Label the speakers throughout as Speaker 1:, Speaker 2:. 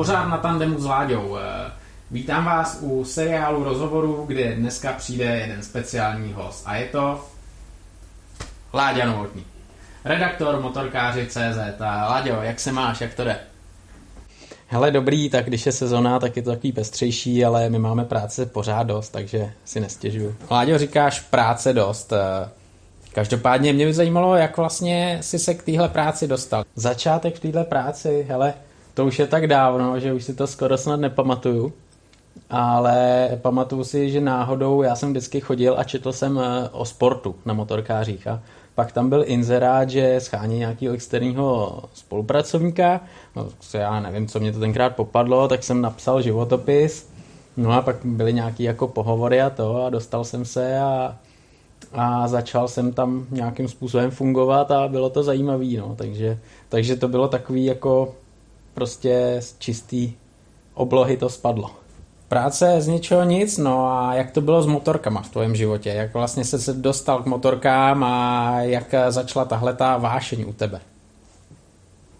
Speaker 1: pořád na tandemu s Láďou. Eh, vítám vás u seriálu rozhovorů, kde dneska přijde jeden speciální host. A je to Láďa Novotný. Redaktor motorkáři CZ. A Láďo, jak se máš, jak to jde?
Speaker 2: Hele, dobrý, tak když je sezona, tak je to takový pestřejší, ale my máme práce pořád dost, takže si nestěžuju. Láďo, říkáš práce dost. Eh, každopádně mě by zajímalo, jak vlastně si se k téhle práci dostal. Začátek v téhle práci, hele, to už je tak dávno, že už si to skoro snad nepamatuju. Ale pamatuju si, že náhodou já jsem vždycky chodil a četl jsem eh, o sportu na motorkářích a pak tam byl inzerát, že schání nějakého externího spolupracovníka, no, já nevím, co mě to tenkrát popadlo, tak jsem napsal životopis, no a pak byly nějaký jako pohovory a to a dostal jsem se a, a začal jsem tam nějakým způsobem fungovat a bylo to zajímavý, no, takže, takže to bylo takový jako prostě z čistý oblohy to spadlo. Práce z ničeho nic, no a jak to bylo s motorkama v tvém životě? Jak vlastně se dostal k motorkám a jak začala tahle ta vášeň u tebe?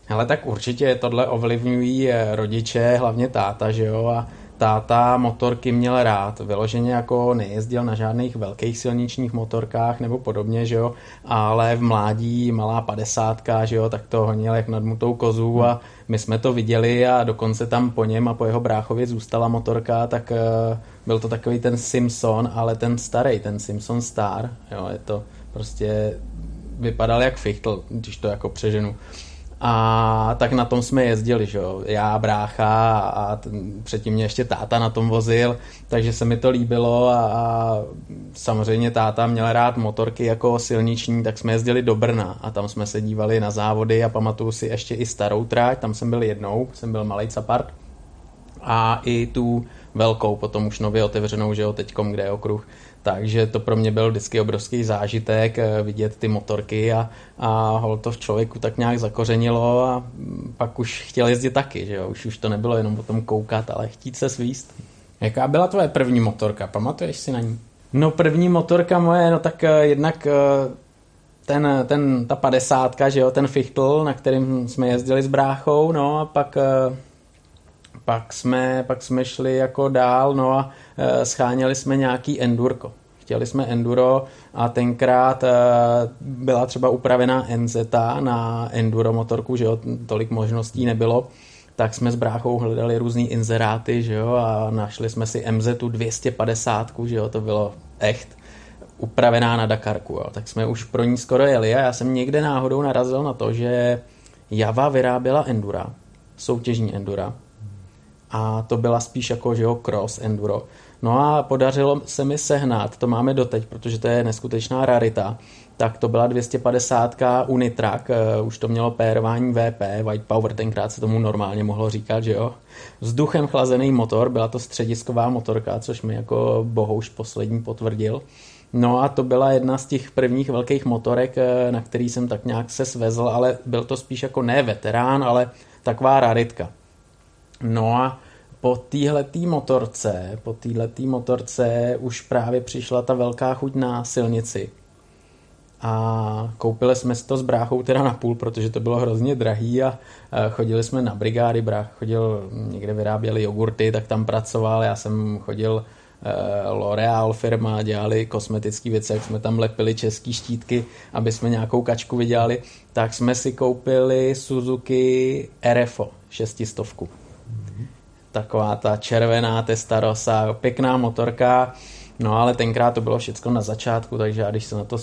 Speaker 2: Ale tak určitě tohle ovlivňují eh, rodiče, hlavně táta, že jo, a táta motorky měl rád, vyloženě jako nejezdil na žádných velkých silničních motorkách nebo podobně, že jo, ale v mládí malá padesátka, že jo, tak to honil jak nadmutou kozu a my jsme to viděli a dokonce tam po něm a po jeho bráchově zůstala motorka, tak uh, byl to takový ten Simpson, ale ten starý, ten Simpson Star, jo, je to prostě vypadal jak fichtl, když to jako přeženu. A tak na tom jsme jezdili, že jo. Já, brácha a ten, předtím mě ještě táta na tom vozil, takže se mi to líbilo a, a samozřejmě táta měl rád motorky jako silniční, tak jsme jezdili do Brna a tam jsme se dívali na závody a pamatuju si ještě i starou tráť, tam jsem byl jednou, jsem byl malý capart a i tu velkou, potom už nově otevřenou, že jo, teďkom, kde je okruh, takže to pro mě byl vždycky obrovský zážitek eh, vidět ty motorky a, a hol to v člověku tak nějak zakořenilo a pak už chtěl jezdit taky, že jo? Už, už to nebylo jenom o tom koukat, ale chtít se svíst.
Speaker 1: Jaká byla tvoje první motorka? Pamatuješ si na ní?
Speaker 2: No první motorka moje, no tak uh, jednak uh, ten, ten, ta padesátka, že jo, ten Fichtl, na kterým jsme jezdili s bráchou, no a pak pak jsme, pak jsme šli jako dál, no a e, scháněli jsme nějaký endurko. Chtěli jsme enduro a tenkrát e, byla třeba upravená NZ na enduro motorku, že jo, tolik možností nebylo tak jsme s bráchou hledali různý inzeráty, že jo, a našli jsme si MZ 250, že jo, to bylo echt upravená na Dakarku, jo. tak jsme už pro ní skoro jeli a já jsem někde náhodou narazil na to, že Java vyráběla endura, soutěžní endura, a to byla spíš jako, že jo, cross enduro. No a podařilo se mi sehnat, to máme doteď, protože to je neskutečná rarita, tak to byla 250 Unitrack, uh, už to mělo pérování VP, White Power, tenkrát se tomu normálně mohlo říkat, že jo. Vzduchem chlazený motor, byla to středisková motorka, což mi jako bohouš poslední potvrdil. No a to byla jedna z těch prvních velkých motorek, eh, na který jsem tak nějak se svezl, ale byl to spíš jako ne veterán, ale taková raritka. No a po téhletý motorce, po téhletý motorce už právě přišla ta velká chuť na silnici. A koupili jsme si to s bráchou teda na půl, protože to bylo hrozně drahý a chodili jsme na brigády, brách chodil, někde vyráběli jogurty, tak tam pracoval, já jsem chodil eh, L'Oreal firma, dělali kosmetické věci, jak jsme tam lepili český štítky, aby jsme nějakou kačku vydělali, tak jsme si koupili Suzuki RFO šestistovku taková ta červená Testarossa, pěkná motorka, No ale tenkrát to bylo všechno na začátku, takže já když se na to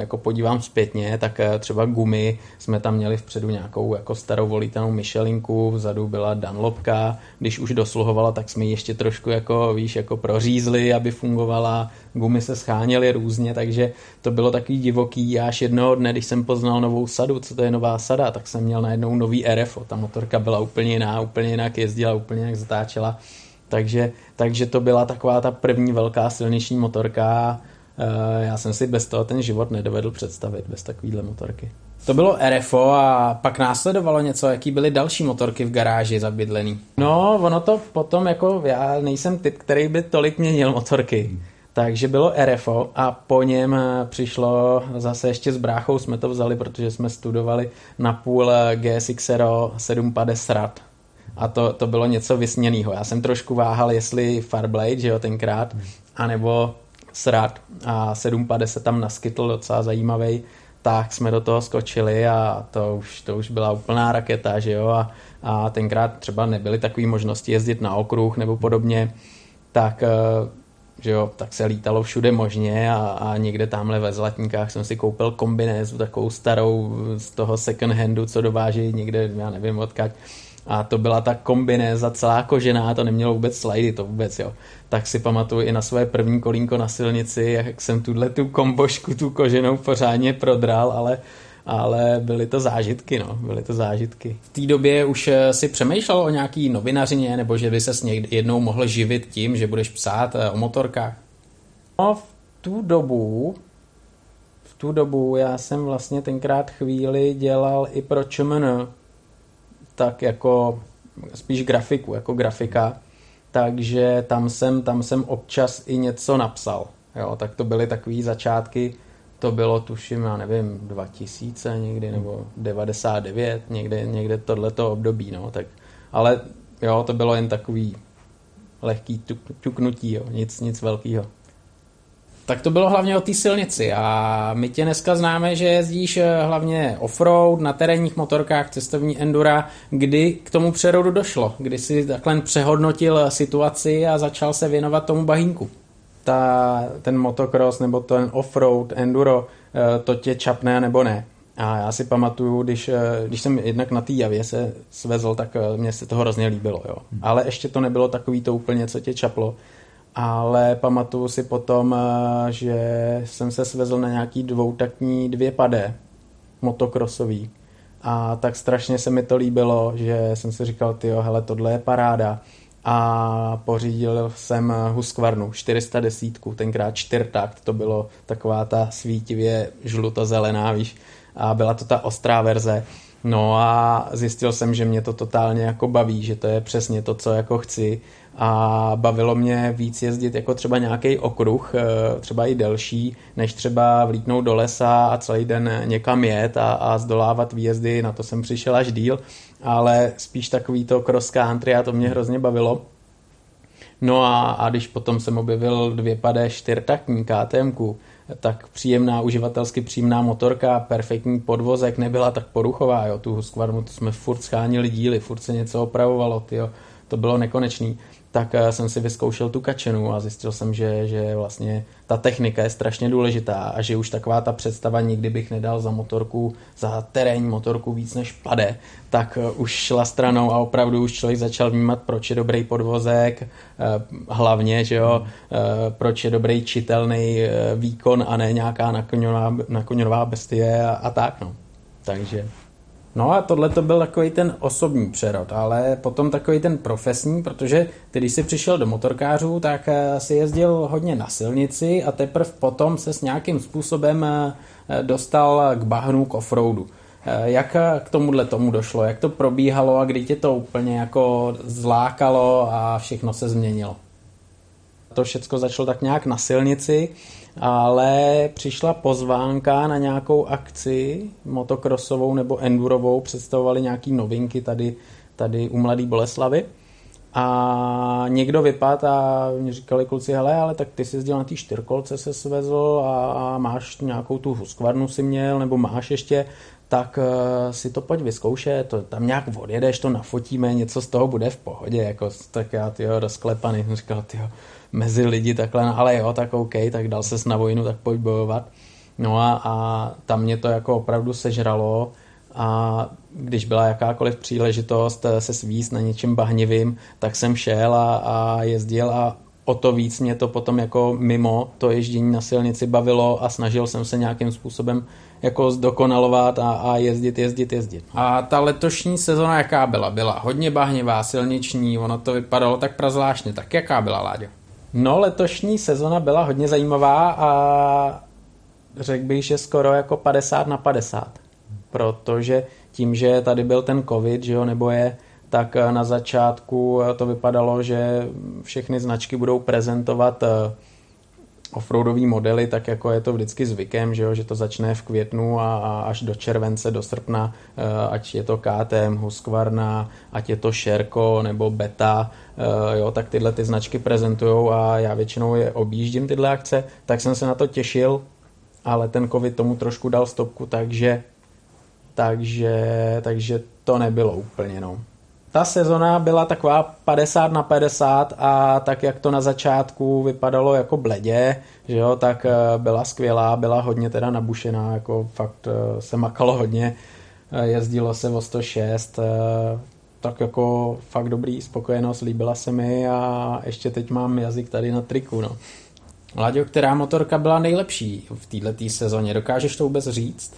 Speaker 2: jako podívám zpětně, tak eh, třeba gumy jsme tam měli vpředu nějakou jako starou volitelnou Michelinku, vzadu byla Dunlopka, když už dosluhovala, tak jsme ji ještě trošku jako, víš, jako prořízli, aby fungovala, gumy se scháněly různě, takže to bylo takový divoký. Až jednoho dne, když jsem poznal novou sadu, co to je nová sada, tak jsem měl najednou nový RFO, ta motorka byla úplně jiná, úplně jinak jezdila, úplně jinak zatáčela takže, takže to byla taková ta první velká silniční motorka. Eh, já jsem si bez toho ten život nedovedl představit, bez takovýhle motorky.
Speaker 1: To bylo RFO a pak následovalo něco, jaký byly další motorky v garáži zabydlený.
Speaker 2: No, ono to potom jako, já nejsem typ, který by tolik měnil motorky. Takže bylo RFO a po něm eh, přišlo zase ještě s bráchou jsme to vzali, protože jsme studovali na půl GSX 750 a to, to bylo něco vysněného. Já jsem trošku váhal, jestli Farblade, že jo, tenkrát, anebo Srad. A 750 se tam naskytl docela zajímavý, tak jsme do toho skočili a to už, to už byla úplná raketa, že jo, a, a tenkrát třeba nebyly takové možnosti jezdit na okruh nebo podobně, tak eh, že jo, tak se lítalo všude možně a, a někde tamhle ve Zlatníkách jsem si koupil kombinézu takovou starou z toho second handu, co dováží někde, já nevím odkaď, a to byla ta kombinéza celá kožená, to nemělo vůbec slidy, to vůbec, jo. Tak si pamatuju i na své první kolínko na silnici, jak jsem tuhle tu kombošku, tu koženou pořádně prodral, ale ale byly to zážitky, no, byly to zážitky.
Speaker 1: V té době už eh, si přemýšlel o nějaký novinařině, nebo že by se jednou mohl živit tím, že budeš psát eh, o motorkách?
Speaker 2: No, v tu dobu, v tu dobu já jsem vlastně tenkrát chvíli dělal i pro ČMN, tak jako spíš grafiku, jako grafika, takže tam jsem, tam jsem občas i něco napsal. Jo, tak to byly takové začátky, to bylo tuším, já nevím, 2000 někdy, nebo 99, někde, někde tohleto období, no, tak, ale jo, to bylo jen takový lehký tuk, ťuknutí, jo, nic, nic velkého.
Speaker 1: Tak to bylo hlavně o té silnici a my tě dneska známe, že jezdíš eh, hlavně offroad, na terénních motorkách, cestovní endura. Kdy k tomu přerodu došlo? Kdy jsi takhle přehodnotil situaci a začal se věnovat tomu bahínku?
Speaker 2: Ta, ten motocross nebo ten offroad, enduro, eh, to tě čapne nebo ne. A já si pamatuju, když, eh, když jsem jednak na té javě se svezl, tak mě se to hrozně líbilo. Jo. Hmm. Ale ještě to nebylo takový to úplně, co tě čaplo ale pamatuju si potom, eh, že jsem se svezl na nějaký dvoutakní dvě padé motokrosový. A tak strašně se mi to líbilo, že jsem si říkal, ty hele, tohle je paráda. A pořídil jsem Husqvarnu 410, tenkrát čtyřtakt, to bylo taková ta svítivě žluto-zelená, víš, a byla to ta ostrá verze. No a zjistil jsem, že mě to totálně jako baví, že to je přesně to, co jako chci a bavilo mě víc jezdit jako třeba nějaký okruh, eh, třeba i delší, než třeba vlítnout do lesa a celý den někam jet a, a zdolávat výjezdy, na to jsem přišel až díl, ale spíš takový to cross country a to mě hrozně bavilo. No a, a když potom jsem objevil dvě padé čtyřtaktní KTM, tak příjemná, uživatelsky příjemná motorka, perfektní podvozek, nebyla tak poruchová, jo, tu Husqvarnu, to jsme furt schánili díly, furt se něco opravovalo, tyjo, to bylo nekonečný tak eh, jsem si vyzkoušel tu kačenu a zjistil jsem, že, že vlastně ta technika je strašně důležitá a že už taková ta představa nikdy bych nedal za motorku, za terénní motorku víc než pade, tak eh, už šla stranou a opravdu už člověk začal vnímat, proč je dobrý podvozek, eh, hlavně, že jo, proč je dobrý čitelný výkon a ne nějaká nakoňová, nakoňová bestie a, a tak, no. Takže
Speaker 1: No a tohle to byl takový ten osobní přerod, ale potom takový ten profesní, protože ty, když jsi přišel do motorkářů, tak eh, si jezdil hodně na silnici a teprve potom se s nějakým způsobem eh, dostal k bahnu, k offroadu. Eh, jak k tomuhle tomu došlo? Jak to probíhalo a kdy tě to úplně jako zlákalo a všechno se změnilo?
Speaker 2: To všechno začalo tak nějak na silnici ale přišla pozvánka na nějakou akci motokrosovou nebo endurovou, představovali nějaký novinky tady, tady u Mladý Boleslavy a někdo vypad a mě říkali kluci, hele, ale tak ty jsi jezdil na té čtyřkolce, se svezl a, máš nějakou tu skvarnu si měl, nebo máš ještě, tak uh, si to pojď vyzkoušet, to, tam nějak odjedeš, to nafotíme, něco z toho bude v pohodě, jako tak já tyjo, rozklepaný, říkal, tyjo, mezi lidi takhle, no, ale jo, tak OK, tak dal ses na vojnu, tak pojď bojovat. No a, a tam mě to jako opravdu sežralo a když byla jakákoliv příležitost eh, se svíst na něčem bahnivým, tak jsem šel a, a jezdil a o to víc mě to potom jako mimo to ježdění na silnici bavilo a snažil jsem se nějakým způsobem jako zdokonalovat a, a jezdit, jezdit, jezdit.
Speaker 1: A ta letošní sezona jaká byla? Byla hodně bahnivá, silniční, ono to vypadalo tak prazvláštně. Tak jaká byla, Láďo?
Speaker 2: No, letošní sezona byla hodně zajímavá a řekl bych, že skoro jako 50 na 50. Protože tím, že tady byl ten covid, že jo, nebo je, tak na začátku to vypadalo, že všechny značky budou prezentovat eh, offroadové modely, tak jako je to vždycky zvykem, že, jo, že to začne v květnu a, a až do července, do srpna, uh, ať je to KTM, Husqvarna, ať je to Sherco nebo Beta, uh, jo, tak tyhle ty značky prezentují a já většinou je objíždím tyhle akce, tak jsem se na to těšil, ale ten covid tomu trošku dal stopku, takže takže, takže to nebylo úplně, no ta sezona byla taková 50 na 50 a tak jak to na začátku vypadalo jako bledě, že jo, tak eh, byla skvělá, byla hodně teda nabušená, jako fakt eh, se makalo hodně, eh, jezdilo se o 106, tak jako fakt dobrý spokojenost, líbila se mi a ještě teď mám jazyk tady na triku, no. Láďo, která motorka byla nejlepší v této sezóně? Dokážeš to vůbec říct?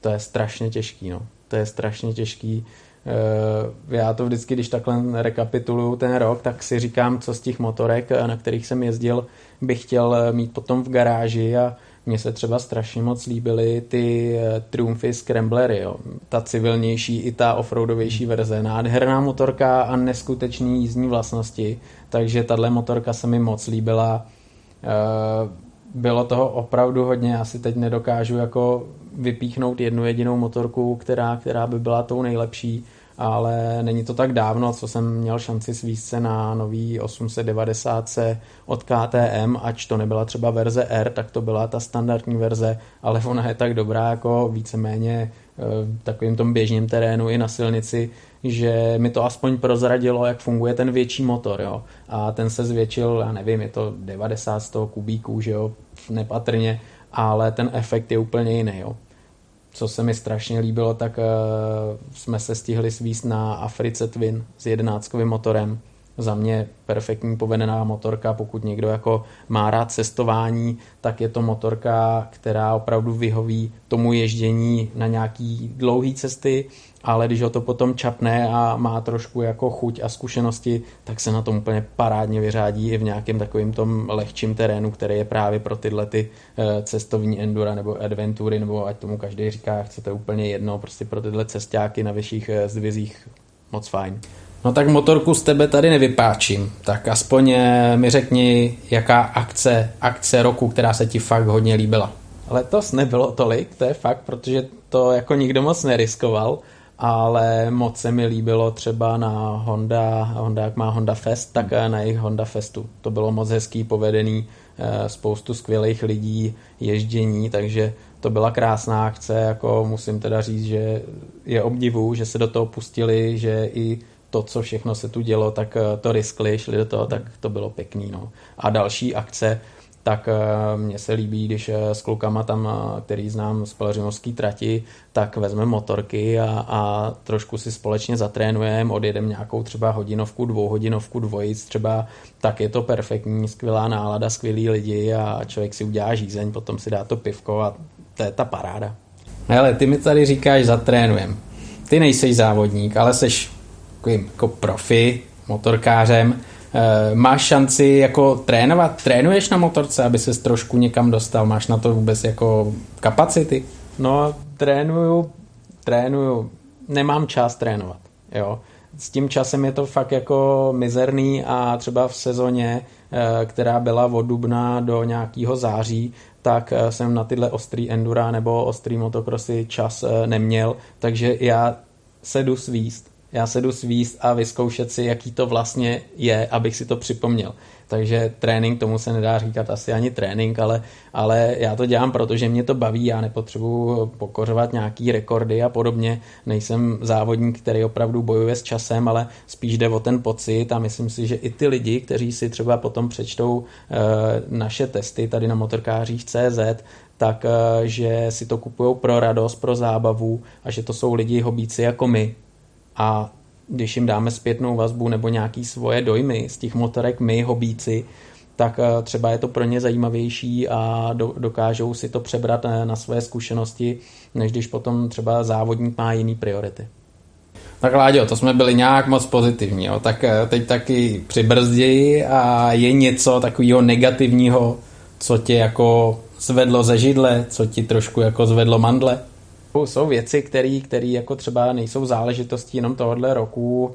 Speaker 2: To je strašně těžký, no. To je strašně těžký. Eh, já to vždycky, když takhle rekapituluju ten rok, tak si říkám, co z těch motorek, eh, na kterých jsem jezdil, bych chtěl eh, mít potom v garáži a mně se třeba strašně moc líbily ty Triumphy Scramblery, jo. ta civilnější i ta offroadovější verze. Nádherná motorka a neskutečný jízdní vlastnosti, takže tahle motorka se mi moc líbila. Bylo toho opravdu hodně, já si teď nedokážu jako vypíchnout jednu jedinou motorku, která, která by byla tou nejlepší, ale není to tak dávno, co jsem měl šanci svíst se na nový 890 od KTM, ač to nebyla třeba verze R, tak to byla ta standardní verze, ale ona je tak dobrá jako víceméně eh, v takovým tom běžném terénu i na silnici, že mi to aspoň prozradilo, jak funguje ten větší motor, jo. A ten se zvětšil, já nevím, je to 90 100 kubíků, že jo, nepatrně, ale ten efekt je úplně jiný. Jo. Co se mi strašně líbilo, tak uh, jsme se stihli svíst na Africe Twin s jedenáctkovým motorem. Za mě perfektní povedená motorka, pokud někdo jako má rád cestování, tak je to motorka, která opravdu vyhoví tomu ježdění na nějaký dlouhé cesty, ale když ho to potom čapne a má trošku jako chuť a zkušenosti, tak se na tom úplně parádně vyřádí i v nějakém takovým tom lehčím terénu, který je právě pro tyhle ty eh, cestovní endura nebo adventury, nebo ať tomu každý říká, chcete úplně jedno, prostě pro tyhle cestáky na vyšších eh, zdvizích moc fajn. No tak motorku z tebe tady nevypáčím, tak aspoň eh, mi řekni, jaká akce, akce roku, která se ti fakt hodně líbila. Letos nebylo tolik, to je fakt, protože to jako nikdo moc neriskoval, ale moc se mi líbilo třeba na Honda, Honda jak má Honda Fest, tak na jejich Honda Festu. To bylo moc hezký, povedený, eh, spoustu skvělých lidí, ježdění, takže to byla krásná akce, jako musím teda říct, že je obdivu, že se do toho pustili, že i to, co všechno se tu dělo, tak eh, to riskli, šli do toho, tak to bylo pěkný. No. A další akce, tak eh, mně se líbí, když eh, s klukama tam, který znám z Pelřinovský trati, tak vezmeme motorky a, a trošku si společně zatrénujeme, odjedeme nějakou třeba hodinovku, dvouhodinovku, dvojic třeba, tak je to perfektní, skvělá nálada, skvělí lidi a člověk si udělá žízeň, potom si dá to pivko a to je ta paráda. Hele, ty mi tady říkáš zatrénujem. Ty nejseš závodník, ale seš takovým jako profi, motorkářem, e, máš šanci jako trénovat, trénuješ na motorce, aby ses trošku někam dostal, máš na to vůbec jako kapacity? No, trénuju, trénuju, nemám čas trénovat, jo. S tím časem je to fakt jako mizerný a třeba v sezóně, e, která byla od dubna do nějakého září, tak e, jsem na tyhle ostrý endura nebo ostrý motocrossy čas neměl, takže já se jdu svíst já se jdu svíst a vyzkoušet si, jaký to vlastně je, abych si to připomněl. Takže trénink, tomu se nedá říkat asi ani trénink, ale, ale já to dělám, protože mě to baví, já nepotřebuji pokořovat nějaký rekordy a podobně. Nejsem závodník, který opravdu bojuje s časem, ale spíš jde o ten pocit a myslím si, že i ty lidi, kteří si třeba potom přečtou e, naše testy tady na motorkářích CZ, tak e, že si to kupují pro radost, pro zábavu a že to jsou lidi hobíci jako my, a když jim dáme zpětnou vazbu nebo nějaký svoje dojmy z těch motorek my, hobíci, tak eh, třeba je to pro ně zajímavější a do, dokážou si to přebrat na, eh, na své zkušenosti, než když potom třeba závodník má jiný priority. Tak Láďo, to jsme byli nějak moc pozitivní, jo. tak eh, teď taky přibrzdi a je něco takového negativního, co tě jako zvedlo ze židle, co ti trošku jako zvedlo mandle? Jsou věci, které jako třeba nejsou záležitostí jenom tohohle roku,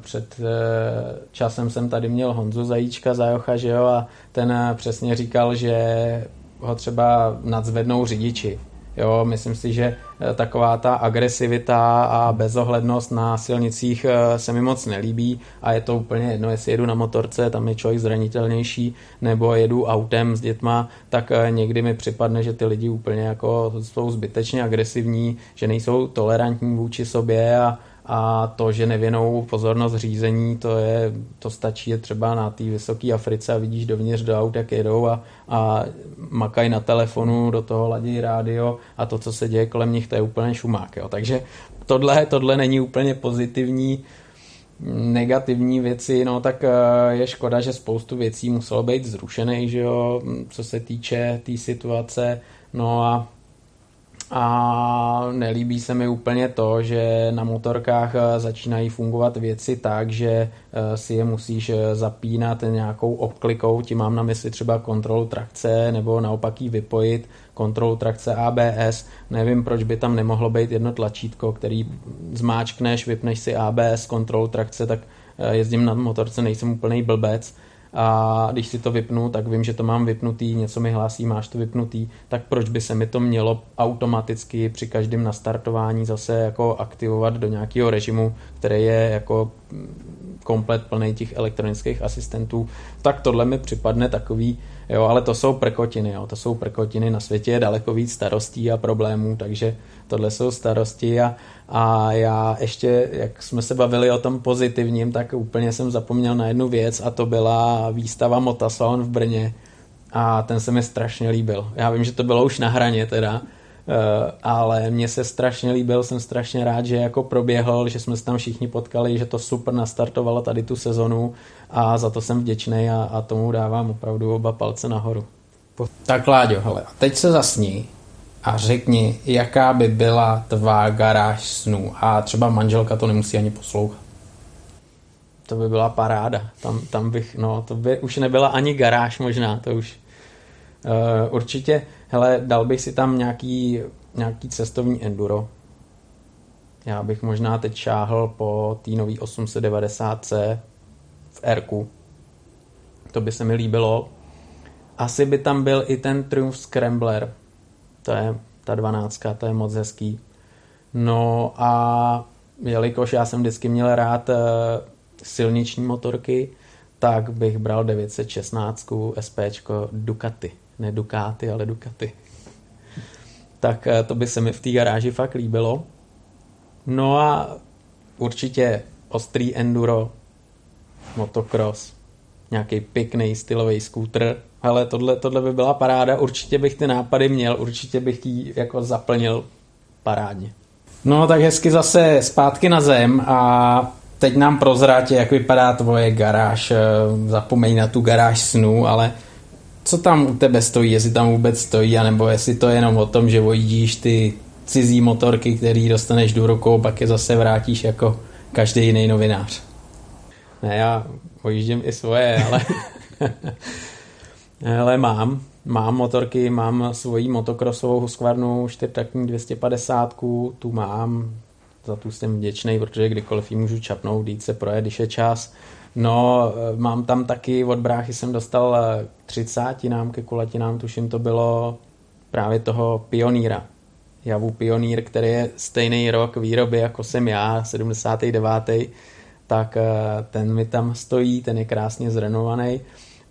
Speaker 2: před časem jsem tady měl Honzu Zajíčka Zajocha, že jo, a ten přesně říkal, že ho třeba nadzvednou řidiči. Jo, myslím si, že eh, taková ta agresivita a bezohlednost na silnicích eh, se mi moc nelíbí a je to úplně jedno, jestli jedu na motorce, tam je člověk zranitelnější, nebo jedu autem s dětma, tak eh, někdy mi připadne, že ty lidi úplně jako jsou zbytečně agresivní, že nejsou tolerantní vůči sobě a, a to, že nevěnou pozornost řízení, to, je, to stačí je třeba na té vysoké Africe a vidíš dovnitř do aut, jak jedou a, a makají na telefonu, do toho ladí rádio a to, co se děje kolem nich, to je úplně šumák. Jo. Takže tohle, tohle není úplně pozitivní negativní věci, no tak eh, je škoda, že spoustu věcí muselo být zrušených, že jo, co se týče té tý situace, no a a nelíbí se mi úplně to, že na motorkách eh, začínají fungovat věci tak, že eh, si je musíš eh, zapínat nějakou obklikou, tím mám na mysli třeba kontrolu trakce nebo naopak ji vypojit, kontrolu trakce ABS. Nevím, proč by tam nemohlo být jedno tlačítko, který zmáčkneš, vypneš si ABS, kontrolu trakce, tak jezdím na motorce, nejsem úplný blbec, a když si to vypnu, tak vím, že to mám vypnutý, něco mi hlásí, máš to vypnutý, tak proč by se mi to mělo automaticky při každém nastartování zase jako aktivovat do nějakého režimu, který je jako komplet plný těch elektronických asistentů, tak tohle mi připadne takový, jo, ale to jsou prkotiny, jo, to jsou prkotiny, na světě je daleko víc starostí a problémů, takže tohle jsou starosti a, a já ještě, jak jsme se bavili o tom pozitivním, tak úplně jsem zapomněl na jednu věc a to byla výstava Motasalon v Brně a ten se mi strašně líbil. Já vím, že to bylo už na hraně teda, Eh, ale mně se strašně líbil, jsem strašně rád, že jako proběhl, že jsme se tam všichni potkali, že to super nastartovalo tady tu sezonu a za to jsem vděčný a, a tomu dávám opravdu oba palce nahoru.
Speaker 1: Tak Láďo, hele, teď se zasní a řekni, jaká by byla tvá garáž snů a třeba manželka to nemusí ani poslouchat.
Speaker 2: To by byla paráda. Tam, tam bych, no, to by už nebyla ani garáž možná, to už uh, určitě hele, dal bych si tam nějaký, nějaký cestovní enduro. Já bych možná teď šáhl po té nový 890C v r To by se mi líbilo. Asi by tam byl i ten Triumph Scrambler. To je ta 12, to je moc hezký. No a jelikož já jsem vždycky měl rád uh, silniční motorky, tak bych bral 916 SP Ducati ne Ducati, ale Ducati. Tak eh, to by se mi v té garáži fakt líbilo. No a určitě ostrý enduro, motocross, nějaký pěkný stylový skútr. Ale tohle, tohle by byla paráda, určitě bych ty nápady měl, určitě bych ji jako zaplnil parádně.
Speaker 1: No tak hezky zase zpátky na zem a teď nám prozrátě, jak vypadá tvoje garáž. Eh, zapomeň na tu garáž snů, ale co tam u tebe stojí, jestli tam vůbec stojí, anebo jestli to je jenom o tom, že vojíš ty cizí motorky, který dostaneš do rukou, pak je zase vrátíš jako každý jiný novinář.
Speaker 2: Ne, já pojíždím i svoje, ale, ale mám. Mám motorky, mám svoji motokrosovou Husqvarnu čtyřtaktní 250, tu mám, za tu jsem vděčný, protože kdykoliv ji můžu čapnout, jít se projet, když je čas. No, eh, mám tam taky, od bráchy jsem dostal eh, k třicátinám, ke kulatinám, tuším to bylo právě toho pioníra. Javu pionýr, který je stejný rok výroby, jako jsem já, 79. Tak eh, ten mi tam stojí, ten je krásně zrenovaný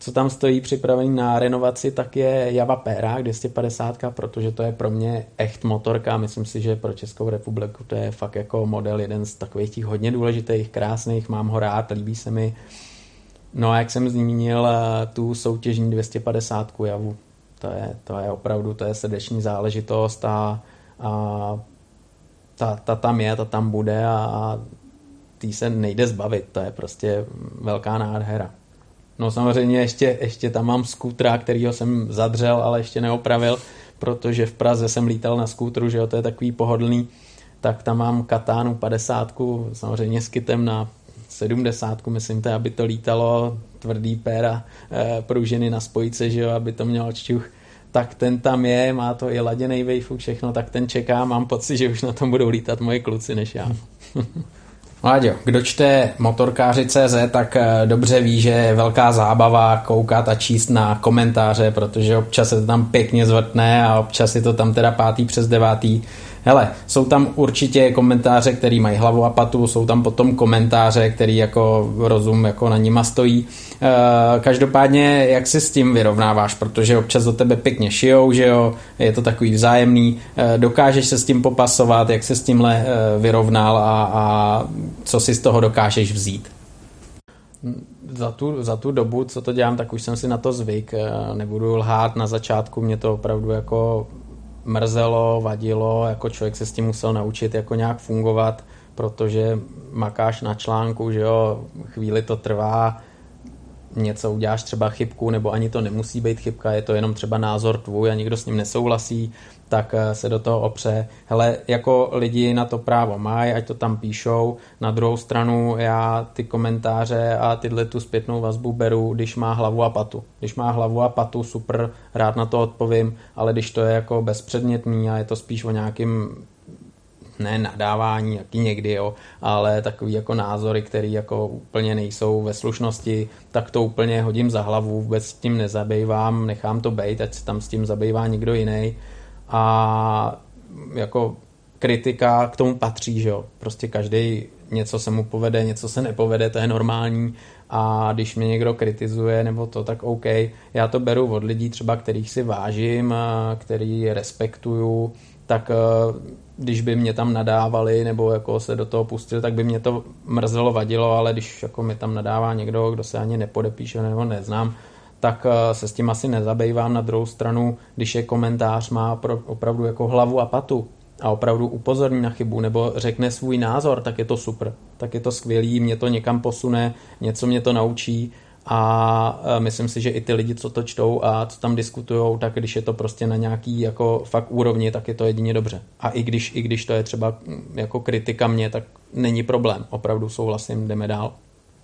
Speaker 2: co tam stojí připravený na renovaci, tak je Java Pera 250, protože to je pro mě echt motorka. Myslím si, že pro Českou republiku to je fakt jako model jeden z takových těch hodně důležitých, krásných, mám ho rád, líbí se mi. No a jak jsem zmínil eh, tu soutěžní 250 Javu, to je, to je opravdu to je srdeční záležitost a, a ta, ta tam je, ta tam bude a, a tý se nejde zbavit, to je prostě velká nádhera. No samozřejmě ještě, ještě tam mám skútra, kterýho jsem zadřel, ale ještě neopravil, protože v Praze jsem lítal na skútru, že jo, to je takový pohodlný, tak tam mám katánu 50, samozřejmě s kitem na 70, myslím to, aby to lítalo, tvrdý péra, e, pružiny na spojice, že jo, aby to mělo čťuch, tak ten tam je, má to i laděný wave, všechno, tak ten čeká, mám pocit, že už na tom budou lítat moje kluci než já. Láďo, kdo čte motorkáři.cz, tak eh, dobře ví, že je velká zábava koukat a číst na komentáře, protože občas se to tam pěkně zvrtne a občas je to tam teda pátý přes devátý. Hele, jsou tam určitě komentáře, které mají hlavu a patu, jsou tam potom komentáře, který jako rozum jako na nima stojí. E, každopádně, jak se s tím vyrovnáváš, protože občas do tebe pěkně šijou, že jo, je to takový vzájemný, e, dokážeš se s tím popasovat, jak se s tímhle e, vyrovnal a, a co si z toho dokážeš vzít? za tu, za tu dobu, co to dělám, tak už jsem si na to zvyk. Nebudu lhát, na začátku mě to opravdu jako mrzelo, vadilo, jako člověk se s tím musel naučit jako nějak fungovat, protože makáš na článku, že jo, chvíli to trvá, něco uděláš třeba chybku, nebo ani to nemusí být chybka, je to jenom třeba názor tvůj a nikdo s ním nesouhlasí, tak eh, se do toho opře. Hele, jako lidi na to právo mají, ať to tam píšou. Na druhou stranu já ty komentáře a tyhle tu zpětnou vazbu beru, když má hlavu a patu. Když má hlavu a patu, super, rád na to odpovím, ale když to je jako bezpředmětný a je to spíš o nějakým ne nadávání, jaký někdy, jo, ale takový jako názory, které jako úplně nejsou ve slušnosti, tak to úplně hodím za hlavu, vůbec s tím nezabývám, nechám to být, ať se tam s tím zabývá někdo jiný a jako kritika k tomu patří, že jo. Prostě každý něco se mu povede, něco se nepovede, to je normální a když mě někdo kritizuje nebo to, tak OK. Já to beru od lidí třeba, kterých si vážím, který respektuju, tak e, když by mě tam nadávali nebo jako se do toho pustili, tak by mě to mrzelo, vadilo, ale když jako mi tam nadává někdo, kdo se ani nepodepíše nebo neznám, tak eh, se s tím asi nezabývám. Na druhou stranu, když je komentář, má opravdu jako hlavu a patu a opravdu upozorní na chybu nebo řekne svůj názor, tak je to super. Tak je to skvělý, mě to někam posune, něco mě to naučí a eh, myslím si, že i ty lidi, co to čtou a co tam diskutují, tak když je to prostě na nějaký jako fakt úrovni, tak je to jedině dobře. A i když, i když to je třeba mm, jako kritika mě, tak není problém. Opravdu souhlasím, jdeme dál.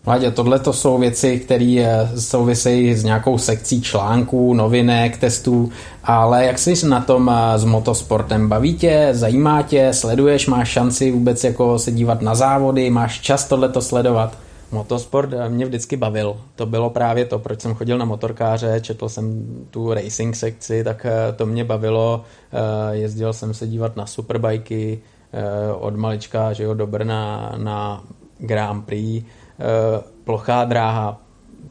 Speaker 2: Vládě, tohle to jsou věci, které eh, souvisejí s nějakou sekcí článků, novinek, testů, ale jak jsi na tom eh, s motosportem? Baví tě, zajímá tě, sleduješ, máš šanci vůbec jako se dívat na závody, máš čas tohleto sledovat? Motosport eh, mě vždycky bavil. To bylo právě to, proč jsem chodil na motorkáře, četl jsem tu racing sekci, tak to mě bavilo. Jezdil jsem se dívat na superbajky od malička, že jo, do Brna na Grand Prix plochá dráha,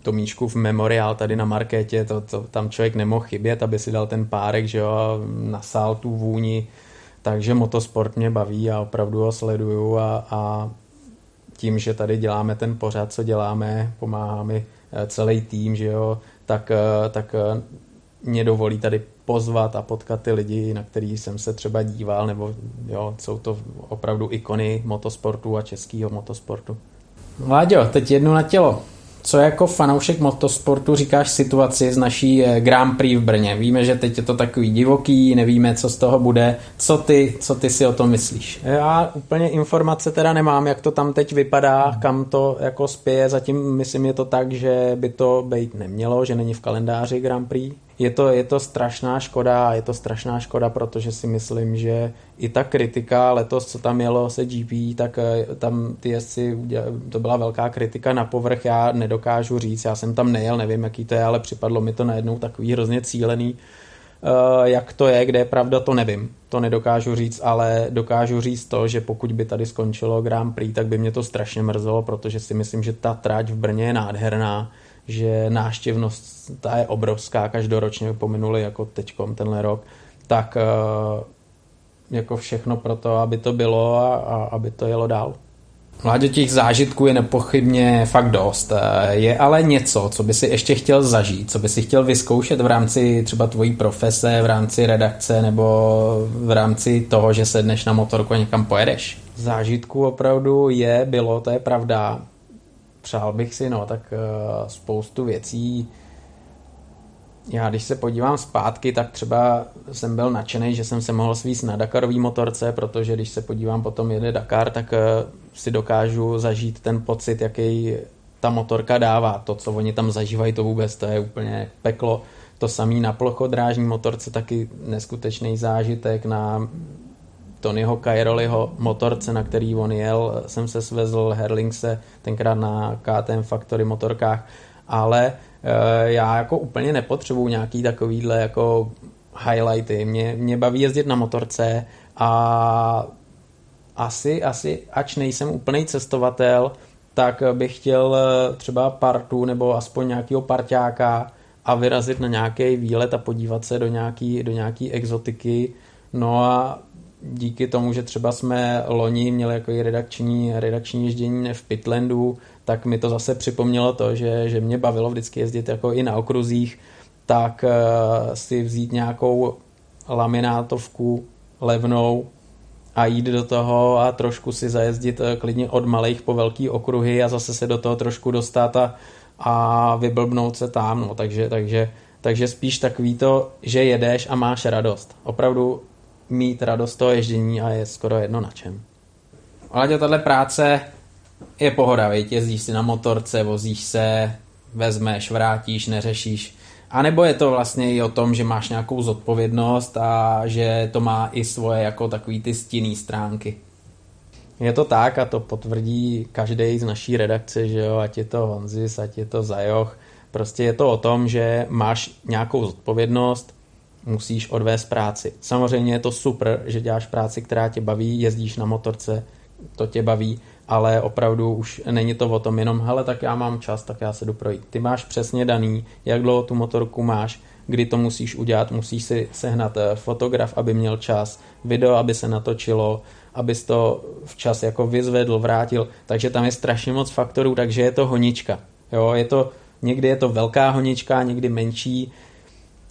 Speaker 2: Tomíčkův memoriál tady na markétě, to, to, tam člověk nemohl chybět, aby si dal ten párek, že jo, nasál tu vůni, takže motosport mě baví a opravdu ho sleduju a, a tím, že tady děláme ten pořad, co děláme, pomáhá mi eh, celý tým, že jo, tak, eh, tak mě dovolí tady pozvat a potkat ty lidi, na který jsem se třeba díval, nebo jo, jsou to opravdu ikony motosportu a českého motosportu. Láďo, teď jednu na tělo. Co jako fanoušek motosportu říkáš situaci z naší eh, Grand Prix v Brně? Víme, že teď je to takový divoký, nevíme, co z toho bude. Co ty, co ty si o tom myslíš? Já úplně informace teda nemám, jak to tam teď vypadá, kam to jako spěje. Zatím myslím je to tak, že by to být nemělo, že není v kalendáři Grand Prix je to, je to strašná škoda, je to strašná škoda, protože si myslím, že i ta kritika letos, co tam jelo se GP, tak eh, tam ty jezdci, to byla velká kritika na povrch, já nedokážu říct, já jsem tam nejel, nevím, jaký to je, ale připadlo mi to najednou takový hrozně cílený, eh, jak to je, kde je pravda, to nevím. To nedokážu říct, ale dokážu říct to, že pokud by tady skončilo Grand Prix, tak by mě to strašně mrzelo, protože si myslím, že ta trať v Brně je nádherná že náštěvnost ta je obrovská každoročně, pominuli jako teďkom tenhle rok, tak eh, jako všechno pro to, aby to bylo a, a aby to jelo dál. Vládě těch zážitků je nepochybně fakt dost. Eh, je ale něco, co by si ještě chtěl zažít, co by si chtěl vyzkoušet v rámci třeba tvojí profese, v rámci redakce nebo v rámci toho, že sedneš na motorku a někam pojedeš? Zážitků opravdu je, bylo, to je pravda přál bych si, no, tak uh, spoustu věcí. Já když se podívám zpátky, tak třeba jsem byl nadšený, že jsem se mohl svíst na Dakarový motorce, protože když se podívám potom jede Dakar, tak uh, si dokážu zažít ten pocit, jaký ta motorka dává. To, co oni tam zažívají, to vůbec, to je úplně peklo. To samý na plochodrážní motorce taky neskutečný zážitek na Tonyho Cairoliho motorce, na který on jel, jsem se svezl Herlingse tenkrát na KTM Factory motorkách, ale e, já jako úplně nepotřebuju nějaký takovýhle jako highlighty. Mě, mě baví jezdit na motorce a asi, asi, ač nejsem úplný cestovatel, tak bych chtěl eh, třeba partu nebo aspoň nějakého parťáka a vyrazit na nějaký výlet a podívat se do nějaký, do nějaký exotiky. No a díky tomu, že třeba jsme loni měli jako redakční, redakční ježdění v Pitlandu, tak mi to zase připomnělo to, že, že mě bavilo vždycky jezdit jako i na okruzích, tak uh, si vzít nějakou laminátovku levnou a jít do toho a trošku si zajezdit uh, klidně od malých po velký okruhy a zase se do toho trošku dostat a, a vyblbnout se tam, no, takže, takže, takže spíš takový to, že jedeš a máš radost. Opravdu mít radost toho ježdění a je skoro jedno na čem. Ale tahle práce je pohoda, víc? jezdíš si na motorce, vozíš se, vezmeš, vrátíš, neřešíš. A nebo je to vlastně i o tom, že máš nějakou zodpovědnost a že to má i svoje jako takový ty stinný stránky. Je to tak a to potvrdí každý z naší redakce, že jo, ať je to Honzis, ať je to Zajoch. Prostě je to o tom, že máš nějakou zodpovědnost, musíš odvést práci. Samozřejmě je to super, že děláš práci, která tě baví, jezdíš na motorce, to tě baví, ale opravdu už není to o tom jenom, hele, tak já mám čas, tak já se jdu projít. Ty máš přesně daný, jak dlouho tu motorku máš, kdy to musíš udělat, musíš si sehnat eh, fotograf, aby měl čas, video, aby se natočilo, abys to včas jako vyzvedl, vrátil, takže tam je strašně moc faktorů, takže je to honička. Jo, je to, někdy je to velká honička, někdy menší,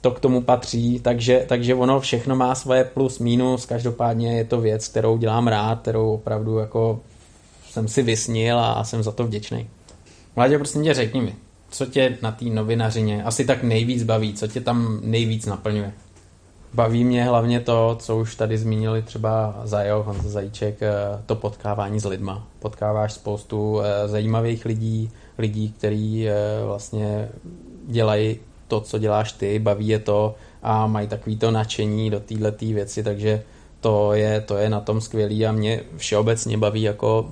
Speaker 2: to k tomu patří, takže, takže ono všechno má svoje plus, minus, každopádně je to věc, kterou dělám rád, kterou opravdu jako jsem si vysnil a jsem za to vděčný. Mladě, prostě tě řekni mi, co tě na té novinařině asi tak nejvíc baví, co tě tam nejvíc naplňuje? Baví mě hlavně to, co už tady zmínili třeba Zajo, Honza Zajíček, eh, to potkávání s lidma. Potkáváš spoustu eh, zajímavých lidí, lidí, kteří eh, vlastně dělají to, co děláš ty, baví je to a mají takový to nadšení do této věci, takže to je, to je na tom skvělý a mě všeobecně baví jako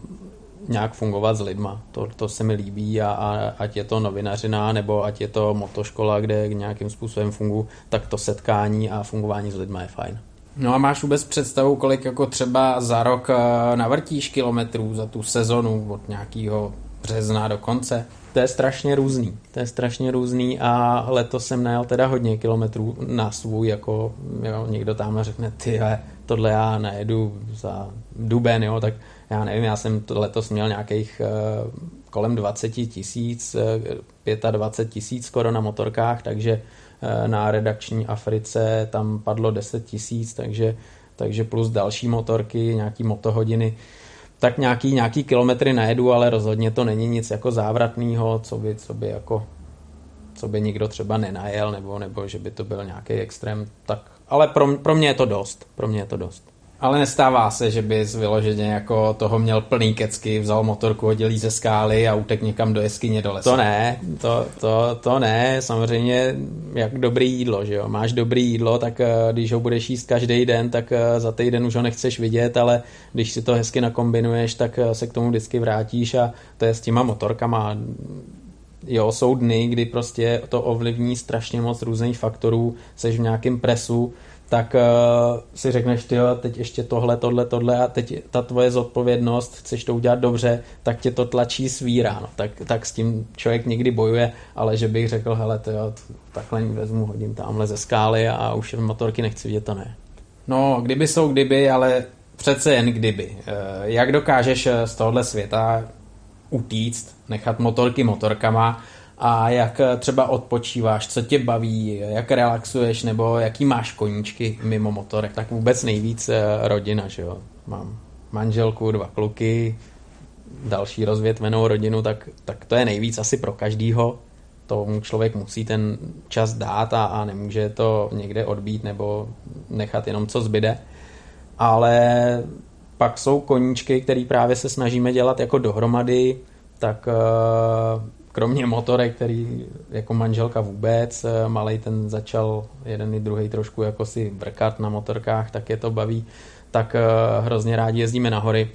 Speaker 2: nějak fungovat s lidma. To, to se mi líbí a, a ať je to novinařina nebo ať je to motoškola, kde nějakým způsobem funguji, tak to setkání a fungování s lidma je fajn. No a máš vůbec představu, kolik jako třeba za rok eh, navrtíš kilometrů za tu sezonu od nějakého března do konce? To je strašně různý. To je strašně různý a letos jsem najel teda hodně kilometrů na svůj, jako jo, někdo tam řekne, ty tohle já najedu za duben, jo, tak já nevím, já jsem letos měl nějakých uh, kolem 20 tisíc, uh, 25 tisíc skoro na motorkách, takže uh, na redakční Africe tam padlo 10 tisíc, takže, takže plus další motorky, nějaký motohodiny, tak nějaký, nějaký kilometry najedu, ale rozhodně to není nic jako závratného, co by, co by jako co by nikdo třeba nenajel, nebo, nebo že by to byl nějaký extrém, tak, ale pro, pro mě je to dost, pro mě je to dost. Ale nestává se, že bys vyloženě jako toho měl plný kecky, vzal motorku, hodil ze skály a utek někam do jeskyně do lesa. To ne, to, to, to ne, samozřejmě jak dobrý jídlo, že jo. Máš dobrý jídlo, tak eh, když ho budeš jíst každý den, tak eh, za týden už ho nechceš vidět, ale když si to hezky nakombinuješ, tak eh, se k tomu vždycky vrátíš a to je s těma motorkama jo, jsou dny, kdy prostě to ovlivní strašně moc různých faktorů, seš v nějakém presu, tak uh, si řekneš, ty teď ještě tohle, tohle, tohle a teď ta tvoje zodpovědnost, chceš to udělat dobře, tak tě to tlačí svíra, no. tak, tak s tím člověk někdy bojuje, ale že bych řekl, hele, tyjo, takhle vezmu, hodím tamhle ze skály a už motorky nechci vidět, to ne. No, kdyby jsou kdyby, ale přece jen kdyby. Eh, jak dokážeš eh, z tohohle světa utíct, nechat motorky motorkama a jak eh, třeba odpočíváš, co tě baví, jak relaxuješ nebo jaký máš koníčky mimo motorek, tak vůbec nejvíc eh, rodina, že jo. Mám manželku, dva kluky, další rozvětvenou rodinu, tak, tak to je nejvíc asi pro každýho. Tomu člověk musí ten čas dát a, a nemůže to někde odbít nebo nechat jenom co zbyde. Ale pak jsou koníčky, které právě se snažíme dělat jako dohromady, tak eh, kromě motorek, který jako manželka vůbec, eh, malý ten začal jeden i druhý trošku jako si vrkat na motorkách, tak je to baví, tak hrozně rádi jezdíme na hory.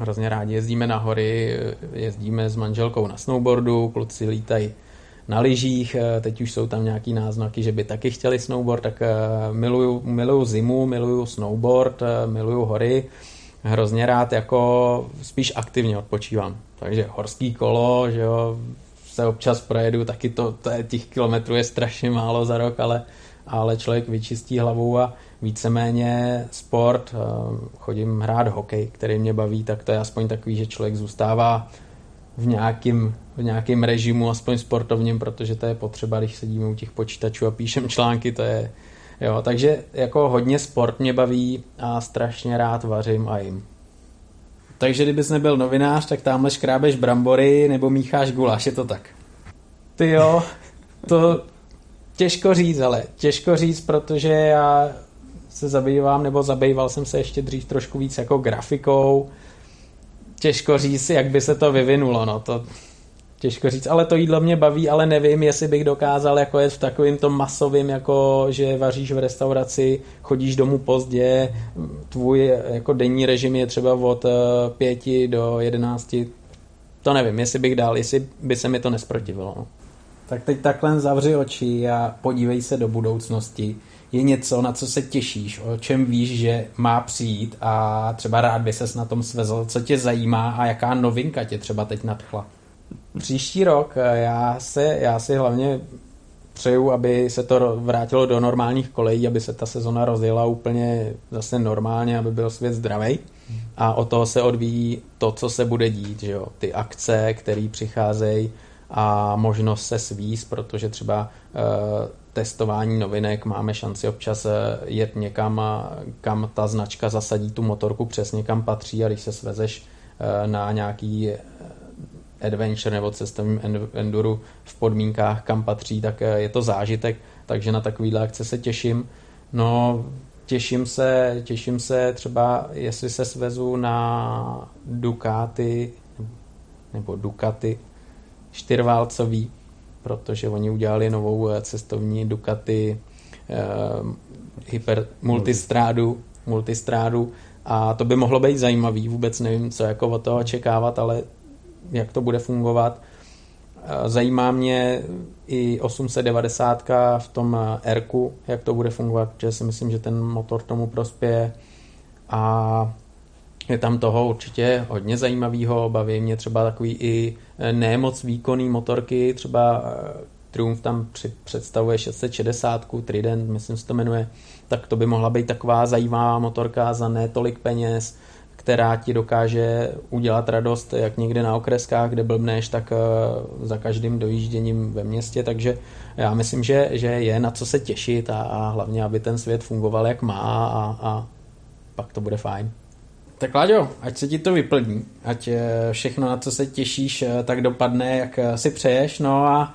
Speaker 2: Hrozně rádi jezdíme na hory, jezdíme s manželkou na snowboardu, kluci lítají na lyžích, teď už jsou tam nějaký náznaky, že by taky chtěli snowboard, tak miluju, miluju zimu, miluju snowboard, miluju hory, hrozně rád jako spíš aktivně odpočívám. Takže horský kolo, že jo, se občas projedu, taky to, to je, těch kilometrů je strašně málo za rok, ale, ale člověk vyčistí hlavu a víceméně sport, eh, chodím hrát hokej, který mě baví, tak to je aspoň takový, že člověk zůstává v nějakým, v nějakým režimu, aspoň sportovním, protože to je potřeba, když sedíme u těch počítačů a píšem články, to je, jo, takže jako hodně sport mě baví a strašně rád vařím a jim. Takže kdybys nebyl novinář, tak tamhle škrábeš brambory nebo mícháš guláš, je to tak? Ty jo, to těžko říct, ale těžko říct, protože já se zabývám, nebo zabýval jsem se ještě dřív trošku víc jako grafikou. Těžko říct, jak by se to vyvinulo, no to těžko říct, ale to jídlo mě baví, ale nevím, jestli bych dokázal jako jet v takovým tom masovým, jako že vaříš v restauraci, chodíš domů pozdě, tvůj jako denní režim je třeba od eh, pěti do jedenácti, to nevím, jestli bych dal, jestli by se mi to nesprotivilo. No. Tak teď takhle zavři oči a podívej se do budoucnosti. Je něco, na co se těšíš, o čem víš, že má přijít a třeba rád by ses na tom svezl, co tě zajímá a jaká novinka tě třeba teď nadchla? Příští rok eh, já, se, já si hlavně přeju, aby se to vrátilo do normálních kolejí, aby se ta sezona rozjela úplně zase normálně, aby byl svět zdravý. A od toho se odvíjí to, co se bude dít, že jo? ty akce, které přicházejí a možnost se svíz, protože třeba e, testování novinek máme šanci občas eh, jet někam, kam ta značka zasadí tu motorku přesně kam patří a když se svezeš na nějaký adventure nebo cestovním enduru v podmínkách, kam patří, tak eh, je to zážitek, takže na takovýhle akce se těším. No, těším se, těším se třeba, jestli se svezu na Ducati nebo Ducati čtyřválcový, protože oni udělali novou eh, cestovní Ducati eh, hyper multistrádu, multistrádu a to by mohlo být zajímavý, vůbec nevím, co jako od toho očekávat, ale jak to bude fungovat. Zajímá mě i 890 v tom r jak to bude fungovat, protože si myslím, že ten motor tomu prospěje. A je tam toho určitě hodně zajímavého, baví mě třeba takový i nemoc výkonný motorky, třeba Triumph tam představuje 660, Trident, myslím, se to jmenuje, tak to by mohla být taková zajímavá motorka za netolik peněz, která ti dokáže udělat radost jak někde na okreskách, kde blbneš, tak eh, za každým dojížděním ve městě, takže já myslím, že, že je na co se těšit a, a hlavně, aby ten svět fungoval jak má a, a pak to bude fajn. Tak Láďo, ať se ti to vyplní, ať eh, všechno, na co se těšíš, eh, tak dopadne, jak si přeješ. No a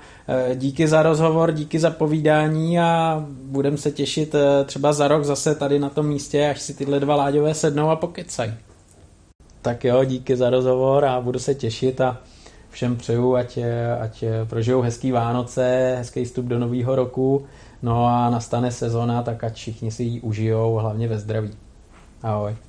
Speaker 2: díky za rozhovor, díky za povídání a budem se těšit třeba za rok zase tady na tom místě, až si tyhle dva Láďové sednou a pokecají. Tak jo, díky za rozhovor a budu se těšit a všem přeju, ať, ať prožijou hezký Vánoce, hezký vstup do nového roku, no a nastane sezona, tak ať všichni si ji užijou, hlavně ve zdraví. Ahoj.